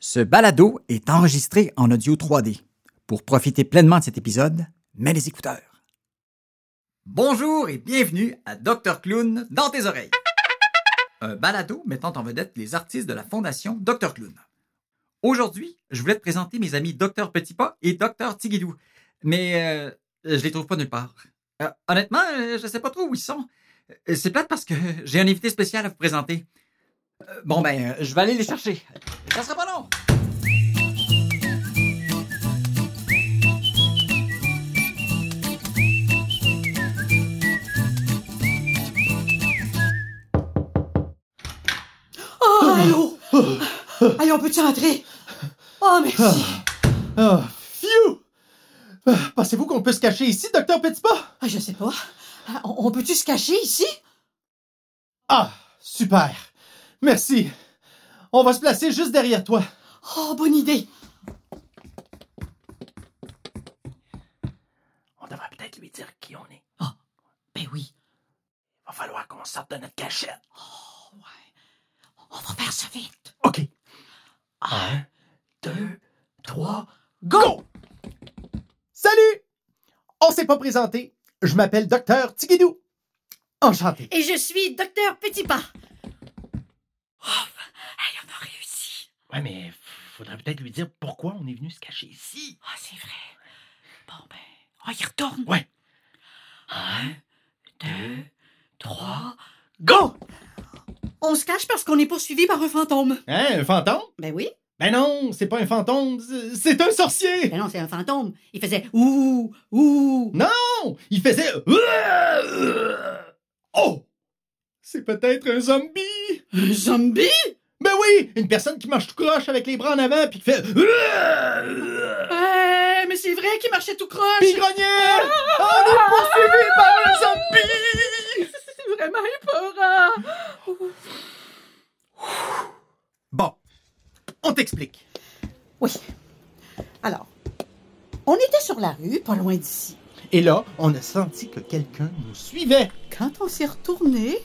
Ce balado est enregistré en audio 3D. Pour profiter pleinement de cet épisode, mets les écouteurs. Bonjour et bienvenue à Dr Clown dans tes oreilles. Un balado mettant en vedette les artistes de la Fondation Dr Clown. Aujourd'hui, je voulais te présenter mes amis Dr Petitpas et Dr Tigidou, mais euh, je les trouve pas nulle part. Euh, honnêtement, euh, je sais pas trop où ils sont. C'est plate parce que j'ai un invité spécial à vous présenter. Bon ben, euh, je vais aller les chercher. Ça sera pas long. Oh, allô? Allez, on peut-tu entrer? Oh, merci. Ah, phew! Ah, Pensez-vous qu'on peut se cacher ici, docteur Petitpas? Ah, je sais pas. Ah, On on peut-tu se cacher ici? Ah, super! Merci! On va se placer juste derrière toi. Oh, bonne idée. On devrait peut-être lui dire qui on est. Ben oui. Il va falloir qu'on sorte de notre cachette. Oh, ouais. On va faire ça vite. OK. Un, deux, trois, go! Salut! On s'est pas présenté. Je m'appelle docteur Tigidou. Enchanté. Et je suis docteur Petitpas. Oh, hey, on a réussi. Ouais, mais faudrait peut-être lui dire pourquoi on est venu se cacher ici. Ah, c'est vrai. Bon, ben, on y retourne. Ouais. Un, Deux, trois. go! On se cache parce qu'on est poursuivi par un fantôme. Hein, un fantôme? Ben oui. Ben non, c'est pas un fantôme, c'est- c'est un sorcier! Ben non, c'est un fantôme. Il faisait ouh, ouh. Non! Il faisait. Oh! C'est peut-être un zombie! Un zombie? Ben oui! Une personne qui marche tout croche avec les bras en avant puis qui fait. Mais c'est vrai qu'il marchait tout croche. Puis il grognait! On est poursuivi par un zombie! C'est vraiment épeurant. Bon, on t'explique. Oui. Alors, on était sur la rue, pas loin d'ici. Et là, on a senti que quelqu'un nous suivait. Quand on s'est retourné,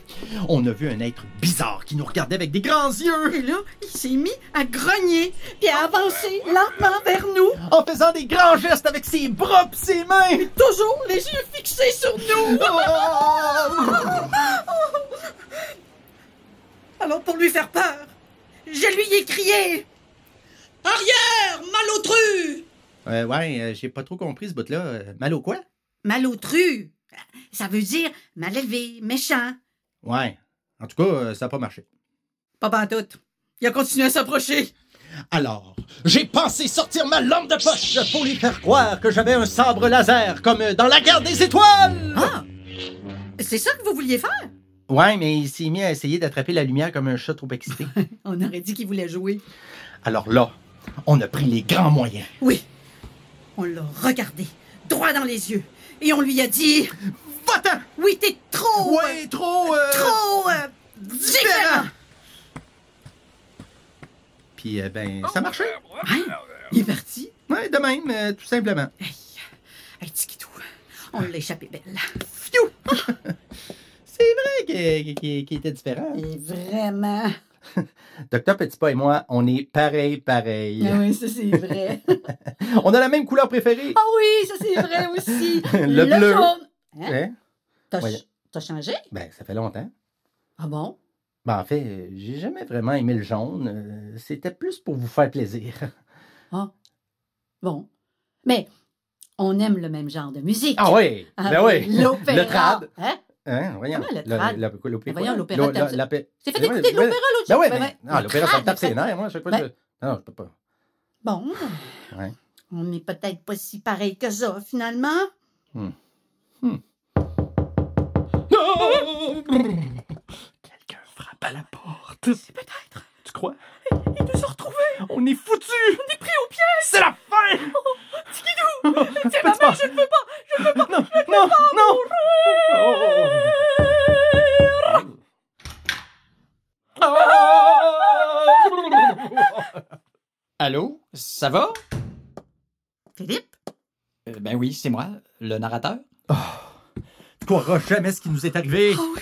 On a vu un être bizarre qui nous regardait avec des grands yeux, et là, il s'est mis à grogner, puis à avancer lentement vers nous, en faisant des grands gestes avec ses bras pis ses mains. toujours les yeux fixés sur nous. Alors, pour lui faire peur, je lui ai crié Arrière, malotru Euh, ouais, euh, j'ai pas trop compris ce bout-là. Euh, Mal au quoi? Malotru Ça veut dire mal élevé, méchant. Ouais. En tout cas, euh, ça a pas marché. Pas pantoute. Il a continué à s'approcher. Alors, j'ai pensé sortir ma lampe de poche pour lui faire croire que j'avais un sabre laser, comme dans la guerre des étoiles! Ah C'est ça que vous vouliez faire? Ouais, mais il s'est mis à essayer d'attraper la lumière comme un chat trop excité. On aurait dit qu'il voulait jouer. Alors là, on a pris les grands moyens. Oui. On l'a regardé, droit dans les yeux, et on lui a dit Va-t'en! Oui, t'es trop. Ouais, trop... euh, Trop. euh, différent. Puis, euh, ben, ça marchait. Hein? Il est parti. Ouais, de même, euh, tout simplement. Hey, hey, Tikidou, on l'a échappé belle. C'est vrai qu'il était différent. Et vraiment. Docteur Petitpas et moi, on est pareil, pareil. Ah oui, ça c'est vrai. On a la même couleur préférée. Ah oui, ça c'est vrai aussi. Le bleu. jaune. Hein? Hein? T'as ch- changé? Ben, ça fait longtemps. Ah bon? Ben, en fait, j'ai jamais vraiment aimé le jaune. Euh, C'était plus pour vous faire plaisir. Ah. Bon. Mais on aime le même genre de musique. Ah oui! Ah ben oui! Le trad. Hein? Hein, voyons. L'opéra, Ben voyons, l'opéra, fait Ben écouter ben- l'opéra l'autre Ben jour. Ben ouais. non, Le l'opéra, ça me tape ses nerfs, moi. Ben- je- Non, je peux pas. Bon. Ouais. On n'est peut-être pas si pareil que ça, finalement. Quelqu'un frappe à la porte. C'est peut-être. Tu crois? Ils nous ont retrouvés. On est foutus! On est pris au piège. C'est la fin! Ma mère, je Ça va? Philippe? Euh, ben oui, c'est moi, le narrateur. Tu croiras jamais ce qui nous est arrivé. Oh oui.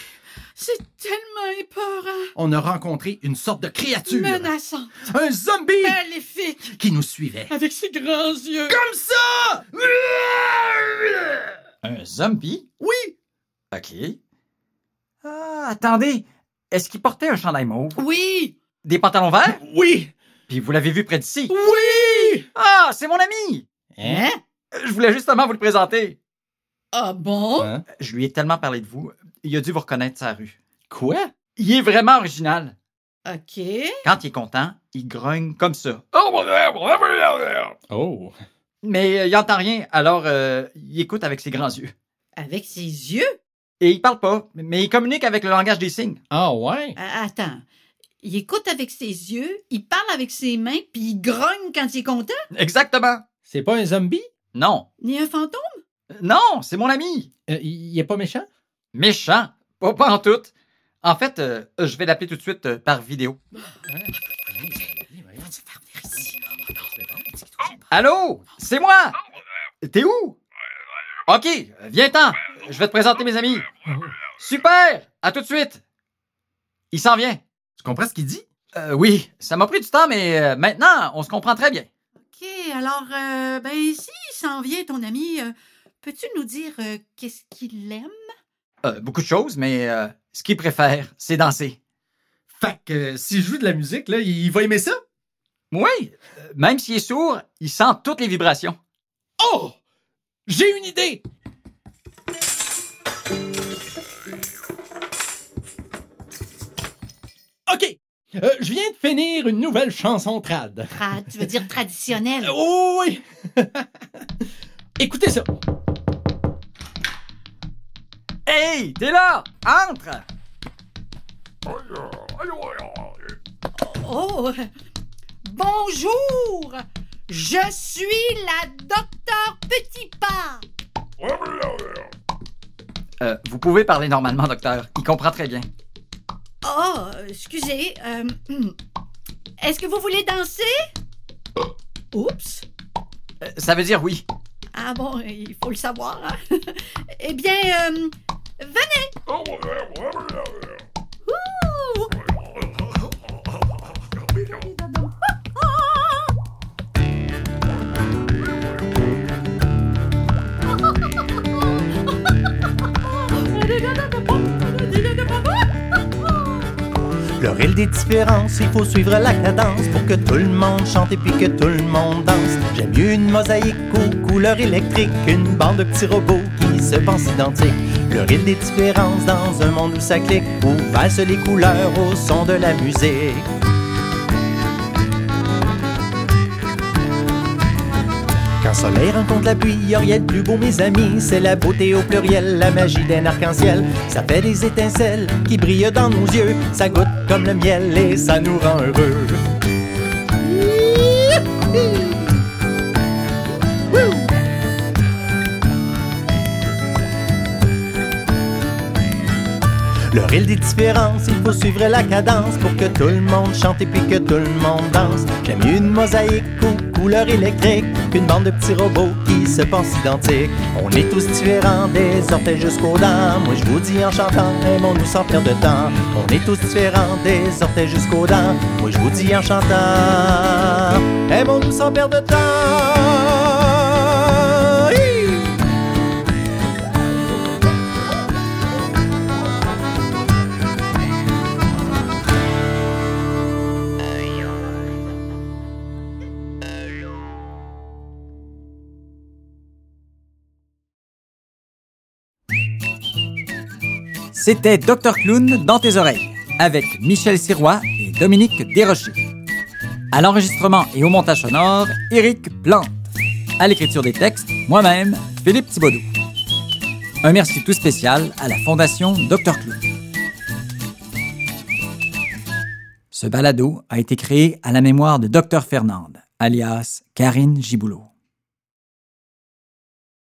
C'est tellement épeurant. On a rencontré une sorte de créature. Menaçant. Un zombie Maléfique. qui nous suivait. Avec ses grands yeux. Comme ça! Un zombie? Oui! OK. Ah, attendez. Est-ce qu'il portait un chandail mauve? Oui. Des pantalons verts? Oui! Puis vous l'avez vu près d'ici? Oui! Ah, c'est mon ami! Hein? Je voulais justement vous le présenter. Ah bon? Hein? Je lui ai tellement parlé de vous, il a dû vous reconnaître sa rue. Quoi? Il est vraiment original. OK. Quand il est content, il grogne comme ça. Oh! Mais euh, il entend rien, alors euh, il écoute avec ses grands yeux. Avec ses yeux? Et il parle pas, mais il communique avec le langage des signes. Ah ouais? Ah, attends. Il écoute avec ses yeux, il parle avec ses mains, puis il grogne quand il est content? Exactement. C'est pas un zombie? Non. Ni un fantôme? Non, c'est mon ami. Euh, il est pas méchant? Méchant. Pas, pas en tout. En fait, euh, je vais l'appeler tout de suite euh, par vidéo. Allô? C'est moi! T'es où? OK, viens-t'en. Je vais te présenter mes amis. Super! À tout de suite. Il s'en vient. Tu comprends ce qu'il dit? Euh, oui, ça m'a pris du temps, mais euh, maintenant, on se comprend très bien. OK, alors, euh, ben, si il s'en vient, ton ami, euh, peux-tu nous dire euh, qu'est-ce qu'il aime? Euh, beaucoup de choses, mais euh, ce qu'il préfère, c'est danser. Fait que euh, s'il joue de la musique, là, il va aimer ça? Oui, euh, même s'il est sourd, il sent toutes les vibrations. Oh! J'ai une idée! Euh, je viens de finir une nouvelle chanson trad. Trad, tu veux dire traditionnel? Euh, oh, oui! Écoutez ça. Hey, t'es là! Entre! Oh! Bonjour! Je suis la docteur Petit Pas! Euh, vous pouvez parler normalement, docteur. Il comprend très bien. Oh, excusez. euh, Est-ce que vous voulez danser? Oups! Euh, ça veut dire oui. Ah bon, il faut le savoir. hein. eh bien, euh, venez! Rire des différences, il faut suivre la cadence pour que tout le monde chante et puis que tout le monde danse. J'aime mieux une mosaïque aux couleurs électriques qu'une bande de petits robots qui se pensent identiques. Le rire des différences dans un monde où ça clique, où valsent les couleurs au son de la musique. Quand soleil rencontre la pluie, y de plus beau, mes amis. C'est la beauté au pluriel, la magie d'un arc-en-ciel. Ça fait des étincelles qui brillent dans nos yeux. Ça goûte comme le miel et ça nous rend heureux. Le rire des différences, il faut suivre la cadence pour que tout le monde chante et puis que tout le monde danse. J'aime mieux une mosaïque aux couleurs électriques qu'une bande de petits robots qui se pensent identiques. On est tous différents, des orteils jusqu'aux dents. Moi je vous dis en chantant, aimons-nous sans perdre de temps. On est tous différents, des orteils jusqu'aux dents. Moi je vous dis en chantant, aimons-nous sans perdre de temps. C'était Dr Clown dans tes oreilles, avec Michel Sirois et Dominique Desrochers. À l'enregistrement et au montage sonore, Éric Plante. À l'écriture des textes, moi-même, Philippe Thibaudou. Un merci tout spécial à la Fondation Dr Clown. Ce balado a été créé à la mémoire de Dr Fernande, alias Karine Giboulot.